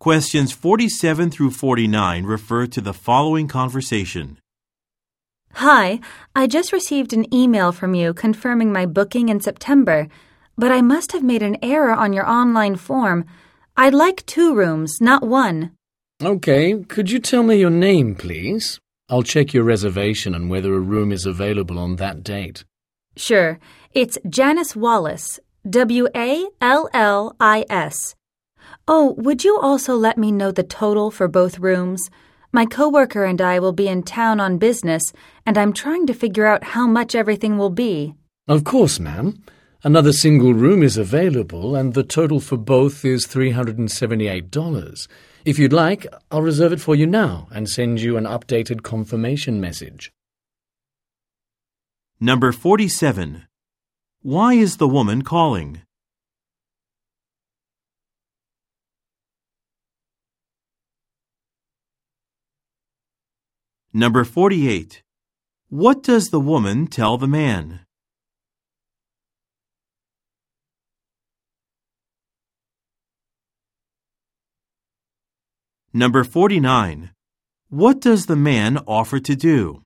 Questions 47 through 49 refer to the following conversation. Hi, I just received an email from you confirming my booking in September, but I must have made an error on your online form. I'd like two rooms, not one. Okay, could you tell me your name, please? I'll check your reservation and whether a room is available on that date. Sure, it's Janice Wallis, W A L L I S. Oh, would you also let me know the total for both rooms? My coworker and I will be in town on business, and I'm trying to figure out how much everything will be. Of course, ma'am. Another single room is available, and the total for both is $378. If you'd like, I'll reserve it for you now and send you an updated confirmation message. Number 47. Why is the woman calling? Number 48. What does the woman tell the man? Number 49. What does the man offer to do?